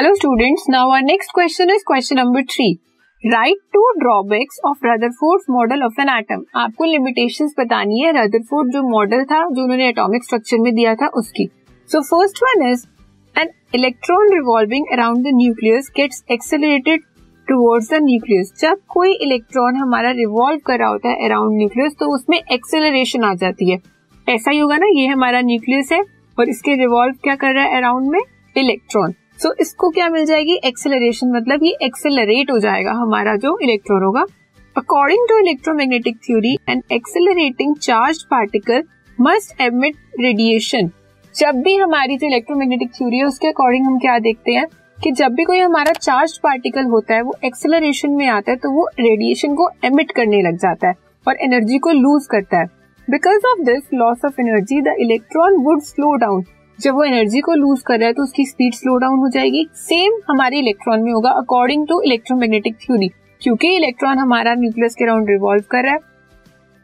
Hello students now our next question is question number three write two drawbacks of Rutherford model of an atom आपको limitations बतानी है Rutherford जो model था, जो उन्होंने atomic structure में दिया था, उसकी। So first one is an electron revolving around the nucleus gets accelerated towards the nucleus जब कोई इलेक्ट्रॉन हमारा रिवॉल्व कर रहा होता है अराउंड न्यूक्लियस तो उसमें एक्सेलरेशन आ जाती है। ऐसा ही होगा ना, ये हमारा न्यूक्लियस है और इसके रिवॉल्व क्या कर रहा है अराउंड में? इलेक्ट्रॉन सो so, इसको क्या मिल जाएगी? एक्सेलरेशन मतलब ये एक्सेलरेट हो जाएगा हमारा जो इलेक्ट्रॉन होगा। According to electromagnetic theory an accelerating charge particle must emit radiation जब भी हमारी जो इलेक्ट्रोमैग्नेटिक थ्योरी है उसके अकॉर्डिंग हम क्या देखते हैं? कि जब भी कोई हमारा चार्ज पार्टिकल होता है वो एक्सेलरेशन में आता है तो वो रेडिएशन को एमिट करने लग जाता है और एनर्जी को लूज करता है। Because of this loss of energy the electron would slow down जब वो एनर्जी को लूज कर रहा है तो उसकी स्पीड स्लो डाउन हो जाएगी। सेम हमारे इलेक्ट्रॉन में होगा अकॉर्डिंग टू इलेक्ट्रोमैग्नेटिक थ्योरी क्योंकि इलेक्ट्रॉन हमारा न्यूक्लियस के राउंड रिवॉल्व कर रहा है।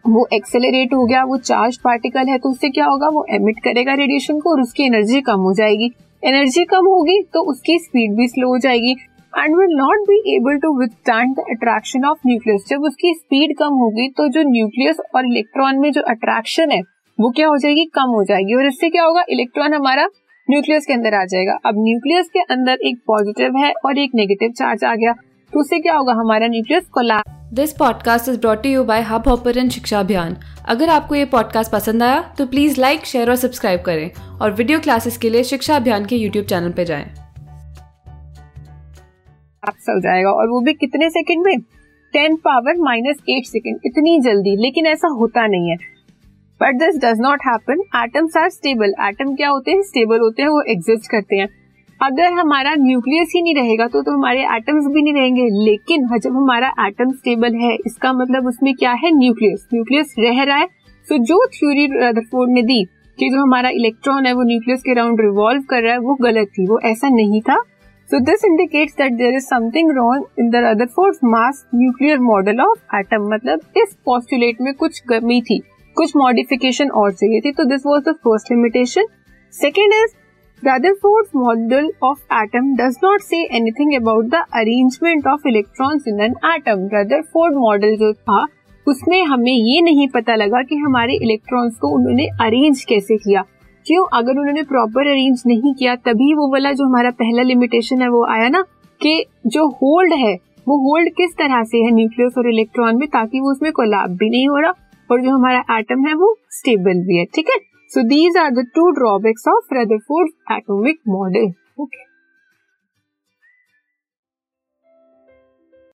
वो एक्सेलरेट हो गया, वो चार्ज पार्टिकल है तो उससे क्या होगा? वो एमिट करेगा रेडिएशन को और उसकी एनर्जी कम हो जाएगी। एनर्जी कम होगी तो उसकी स्पीड भी स्लो हो जाएगी। And will not be able to withstand the attraction of nucleus जब उसकी स्पीड कम होगी तो जो न्यूक्लियस और इलेक्ट्रॉन में जो अट्रैक्शन है वो क्या हो जाएगी? कम हो जाएगी। और इससे क्या होगा? इलेक्ट्रॉन हमारा न्यूक्लियस के अंदर आ जाएगा। अब न्यूक्लियस के अंदर एक पॉजिटिव है और एक नेगेटिव चार्ज आ गया। तो उससे क्या होगा? हमारा nucleus collapse this podcast is brought you by hub hopper Shiksha Abhiyan अगर आपको ये पॉडकास्ट पसंद आया तो प्लीज़ लाइक शेयर और सब्सक्राइब करें। और वीडियो क्लासेस के लिए शिक्षा अभियान के यूट्यूब चैनल पर जाएँ। हो जाएगा। और वो भी कितने सेकंड में? Ten power minus eight second इतनी जल्दी। लेकिन ऐसा होता नहीं है। But this does not happen atoms are stable atom क्या होते हैं? स्टेबल होते हैं वो एग्जिस्ट करते हैं। अगर हमारा न्यूक्लियस ही नहीं रहेगा तो, तो हमारे एटम्स भी नहीं रहेंगे। लेकिन जब हमारा एटम स्टेबल है इसका मतलब उसमें क्या है? न्यूक्लियस न्यूक्लियस रह रहा है। तो जो थ्योरी रदरफोर्ड ने दी कि जो हमारा इलेक्ट्रॉन है वो न्यूक्लियस के राउंड रिवॉल्व कर रहा है वो गलत थी। वो ऐसा नहीं था। So this indicates that there is something wrong in the Rutherford mass nuclear model of atom मतलब इस पॉस्टुलेट में कुछ कमी थी। कुछ मॉडिफिकेशन और चाहिए थी तो this was the first limitation second is Rutherford's model of atom does not say anything about the arrangement of electrons in an atom. Rutherford model जो था, उसमें हमें ये नहीं पता लगा कि हमारे इलेक्ट्रॉन्स को उन्होंने अरेंज कैसे किया। क्यों? अगर उन्होंने प्रॉपर अरेंज नहीं किया, तभी वो वाला जो हमारा पहला लिमिटेशन है, वो आया ना, कि जो होल्ड है, वो होल्ड किस तरह से है न्यूक्लियस और इलेक्ट्रॉन में, ताकि वो उसमें कोलाब भी नहीं हो रहा। और जो हमारा एटम है वो स्टेबल भी है, ठीक है? So these are the two drawbacks of Rutherford atomic model okay